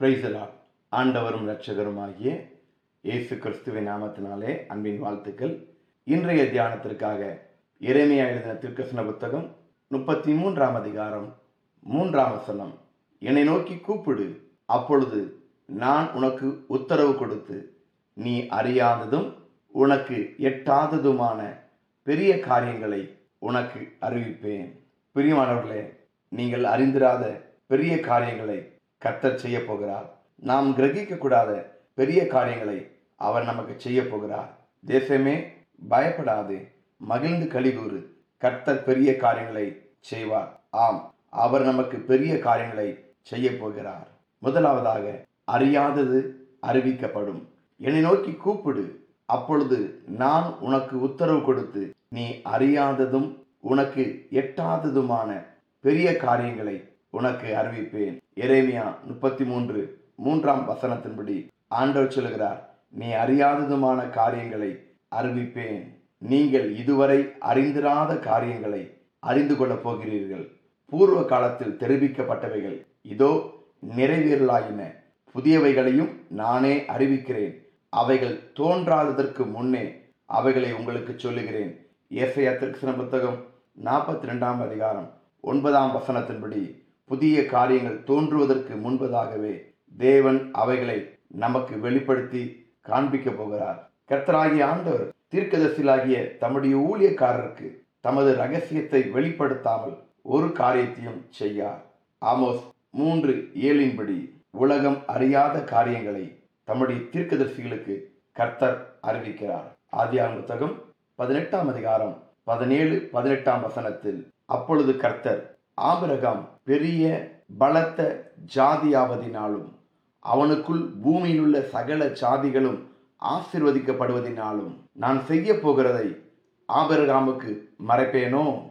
பிரைசலா ஆண்டவரும் இரட்சகருமாகிய இயேசு கிறிஸ்துவின் நாமத்தினாலே அன்பின் வாழ்த்துக்கள். இன்றைய தியானத்திற்காக இறைமையா எழுதின திருக்கசன புத்தகம் முப்பத்தி மூன்றாம் அதிகாரம் மூன்றாம் வசனம். என்னை நோக்கி கூப்பிடு. அப்பொழுது நான் உனக்கு உத்தரவு கொடுத்து நீ அறியாததும் உனக்கு எட்டாததுமான பெரிய காரியங்களை உனக்கு அறிவிப்பேன். பிரியமானவர்களே நீங்கள் அறிந்திராத பெரிய காரியங்களை கர்த்தர் செய்ய போகிறார். நாம் கிரகிக்கக்கூடாத பெரிய காரியங்களை அவர் நமக்கு செய்ய போகிறார். தேசமே பயப்படாது. மகிழ்ந்து கழிகூறு கர்த்தர் பெரிய காரியங்களை செய்வார். ஆம் அவர் நமக்கு பெரிய காரியங்களை செய்ய போகிறார். முதலாவதாக அறியாதது அறிவிக்கப்படும். என்னை நோக்கி கூப்பிடு. அப்பொழுது நான் உனக்கு உத்தரவு கொடுத்து நீ அறியாததும் உனக்கு எட்டாததுமான பெரிய காரியங்களை உனக்கு அறிவிப்பேன். எரேமியா முப்பத்தி மூன்று மூன்றாம் வசனத்தின்படி ஆண்டவர் சொல்கிறார் நீ அறியாததுமான காரியங்களை அறிவிப்பேன். நீங்கள் இதுவரை அறிந்திராத காரியங்களை அறிந்து கொள்ளப் போகிறீர்கள். பூர்வ காலத்தில் தெரிவிக்கப்பட்டவைகள் இதோ நிறைவேறலாயின. புதியவைகளையும் நானே அறிவிக்கிறேன். அவைகள் தோன்றாததற்கு முன்னே அவைகளை உங்களுக்கு சொல்லுகிறேன். ஏசையா திருக்ஷண புத்தகம் நாற்பத்தி ரெண்டாம் அதிகாரம் ஒன்பதாம் வசனத்தின்படி புதிய காரியங்கள் தோன்றுவதற்கு முன்பதாகவே தேவன் அவைகளை நமக்கு வெளிப்படுத்தி காண்பிக்க போகிறார். கர்த்தராகிய ஆண்டவர் தீர்க்கதரிசிலாகிய தம்முடைய ஊழியக்காரருக்கு தமது ரகசியத்தை வெளிப்படுத்தாமல் ஒரு காரியத்தையும் செய்யார். ஆமோஸ் மூன்று ஏழின்படி உலகம் அறியாத காரியங்களை தம்முடைய தீர்க்கதரிசிகளுக்கு கர்த்தர் அறிவிக்கிறார். ஆதியாம் புத்தகம் பதினெட்டாம் அதிகாரம் பதினேழு பதினெட்டாம் வசனத்தில் அப்பொழுது கர்த்தர் ஆபிரகாம் பெரிய பலத்த ஜாதியாவதினாலும் அவனுக்குள் பூமியில் உள்ள சகல ஜாதிகளும் ஆசிர்வதிக்கப்படுவதினாலும் நான் செய்ய போகிறதை ஆபிரகாமுக்கு மறைப்பேனோ?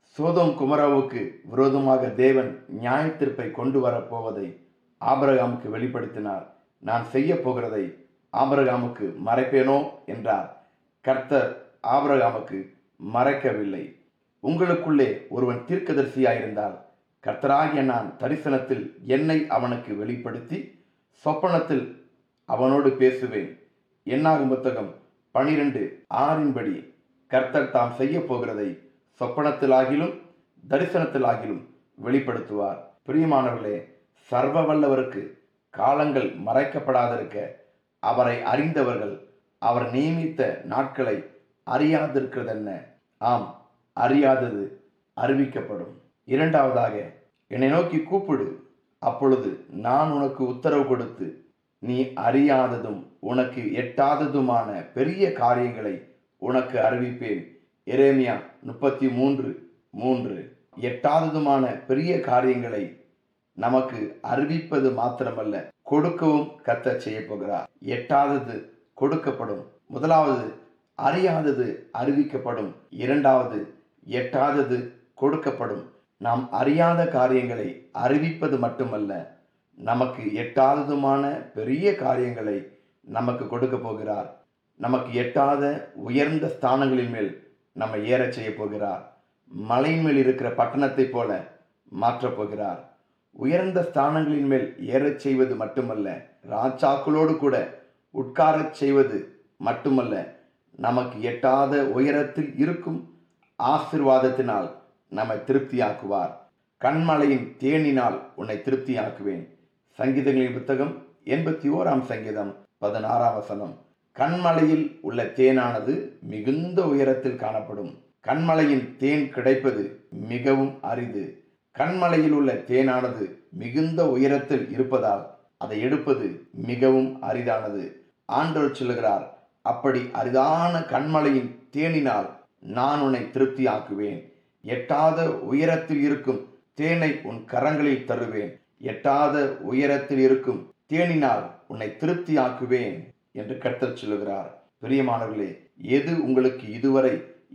சோதம் குமராவுக்கு விரோதமாக தேவன் நியாயத்தீர்ப்பை கொண்டு வரப்போவதை ஆபிரகாமுக்கு வெளிப்படுத்தினார். நான் செய்ய போகிறதை ஆபிரகாமுக்கு மறைப்பேனோ? என்றார். கர்த்தர் ஆபிரகாமுக்கு மறைக்கவில்லை. உங்களுக்குள்ளே ஒருவன் தீர்க்கதரிசியாயிருந்தால் கர்த்தராகிய நான் தரிசனத்தில் என்னை அவனுக்கு வெளிப்படுத்தி சொப்பனத்தில் அவனோடு பேசுவேன். என்னாகும் புத்தகம் பனிரெண்டு ஆறின்படி கர்த்தர் தாம் செய்ய போகிறதை சொப்பனத்திலாகிலும் தரிசனத்திலாகிலும் வெளிப்படுத்துவார். பிரியமானவர்களே சர்வ வல்லவருக்கு காலங்கள் மறைக்கப்படாதிருக்க அவரை அறிந்தவர்கள் அவர் நியமித்த நாட்களை அறியாதிருக்கிறதென்ன? ஆம் அறியாதது அறிவிக்கப்படும். இரண்டாவதாக என்னை நோக்கி கூப்பிடு. அப்பொழுது நான் உனக்கு உத்தரவு கொடுத்து நீ அறியாததும் உனக்கு எட்டாததுமான பெரிய காரியங்களை உனக்கு அறிவிப்பேன். எரேமியா முப்பத்தி மூன்று. மூன்று எட்டாததுமான பெரிய காரியங்களை நமக்கு அறிவிப்பது மாத்திரமல்ல கொடுக்கவும் கத்த செய்ய போகிறார். எட்டாதது கொடுக்கப்படும். முதலாவது அறியாதது அறிவிக்கப்படும். இரண்டாவது எட்டாதது கொடுக்கப்படும். நாம் அறியாத காரியங்களை அறிவிப்பது மட்டுமல்ல நமக்கு எட்டாததுமான பெரிய காரியங்களை நமக்கு கொடுக்க போகிறார். நமக்கு எட்டாத உயர்ந்த ஸ்தானங்களின் மேல் நம்ம ஏறச் செய்ய போகிறார். மலையின் மேல் இருக்கிற பட்டணத்தை போல மாற்றப் போகிறார். உயர்ந்த ஸ்தானங்களின் மேல் ஏறச் செய்வது மட்டுமல்ல ராஜாக்களோடு கூட உட்காரச் செய்வது மட்டுமல்ல நமக்கு எட்டாத உயரத்தில் இருக்கும் ஆசிர்வாதத்தினால் நம்மை திருப்தியாக்குவார். கண்மலையின் தேனினால் உன்னை திருப்தியாக்குவேன். சங்கீதங்களின் புத்தகம் எண்பத்தி ஓராம் சங்கீதம் பதினாறாம் வசனம். கண்மலையில் உள்ள தேனானது மிகுந்த உயரத்தில் காணப்படும். கண்மலையின் தேன் கிடைப்பது மிகவும் அரிது. கண்மலையில் உள்ள தேனானது மிகுந்த உயரத்தில் இருப்பதால் அதை எடுப்பது மிகவும் அரிதானது. ஆண்டவர் சொல்லுகிறார் அப்படி அரிதான கண்மலையின் தேனினால் நான் உன்னை திருப்தியாக்குவேன். எட்டாத உயரத்தில் இருக்கும் தேனை உன் கரங்களில் தருவேன். எட்டாத உயரத்தில் இருக்கும் தேனினால் உன்னை திருப்தியாக்குவேன் என்று கர்த்தர் சொல்லுகிறார். பிரியமானவர்களே எது உங்களுக்கு இதுவரை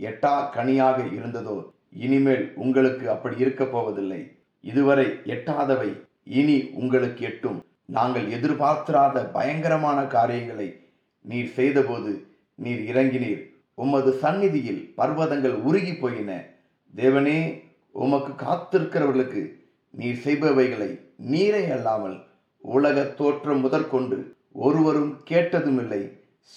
எட்டா கனியாக இருந்ததோ இனிமேல் உங்களுக்கு அப்படி இருக்க போவதில்லை. இதுவரை எட்டாதவை இனி உங்களுக்கு எட்டும். நாங்கள் எதிர்பார்த்திராத பயங்கரமான காரியங்களை நீர் செய்தபோது நீர் இறங்கினீர். உமது சந்நிதியில் பர்வதங்கள் உருகி போயின. தேவனே உமக்கு காத்திருக்கிறவர்களுக்கு நீர் செய்பவைகளை நீரை அல்லாமல் உலக தோற்றம் முதற்கொண்டு ஒருவரும் கேட்டதும் இல்லை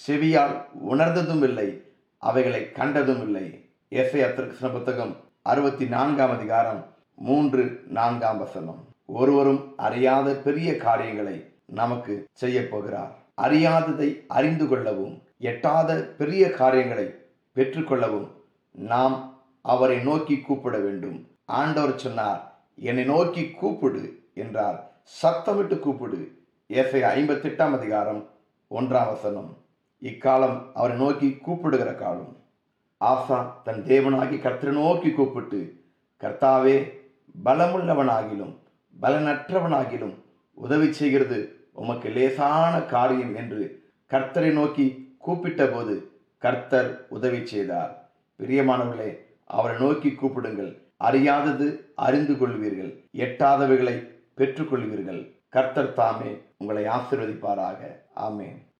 செவியால் உணர்ந்ததும் இல்லை அவைகளை கண்டதும் இல்லை எஸ்ஐ புத்தகம் அறுபத்தி நான்காம் அதிகாரம் மூன்று நான்காம் வசனம். ஒருவரும் அறியாத பெரிய காரியங்களை நமக்கு செய்ய போகிறார் அறியாததை அறிந்து கொள்ளவும் எட்டாத பெரிய காரியங்களை பெற்றுக்கொள்ளவும் நாம் அவரை நோக்கி கூப்பிட வேண்டும். ஆண்டவர் சொன்னார் என்னை நோக்கி கூப்பிடு என்றார். சத்தமிட்டு கூப்பிடு. ஏசை ஐம்பத்தி எட்டாம் அதிகாரம் ஒன்றாம் வசனம். இக்காலம் அவரை நோக்கி கூப்பிடுகிற காலம். ஆசா தன் தேவனாகி கர்த்தரை நோக்கி கூப்பிட்டு கர்த்தாவே பலமுள்ளவனாகிலும் பலனற்றவனாகிலும் உதவி செய்கிறது உமக்கு லேசான காரியம் என்று கர்த்தரை நோக்கி கூப்பிட்ட போது கர்த்தர் உதவி செய்தார். பிரியமானவர்களே அவரை நோக்கி கூப்பிடுங்கள். அறியாதது அறிந்து கொள்வீர்கள். எட்டாதவைகளை பெற்றுக்கொள்வீர்கள். கர்த்தர் தாமே உங்களை ஆசிர்வதிப்பாராக. ஆமேன்.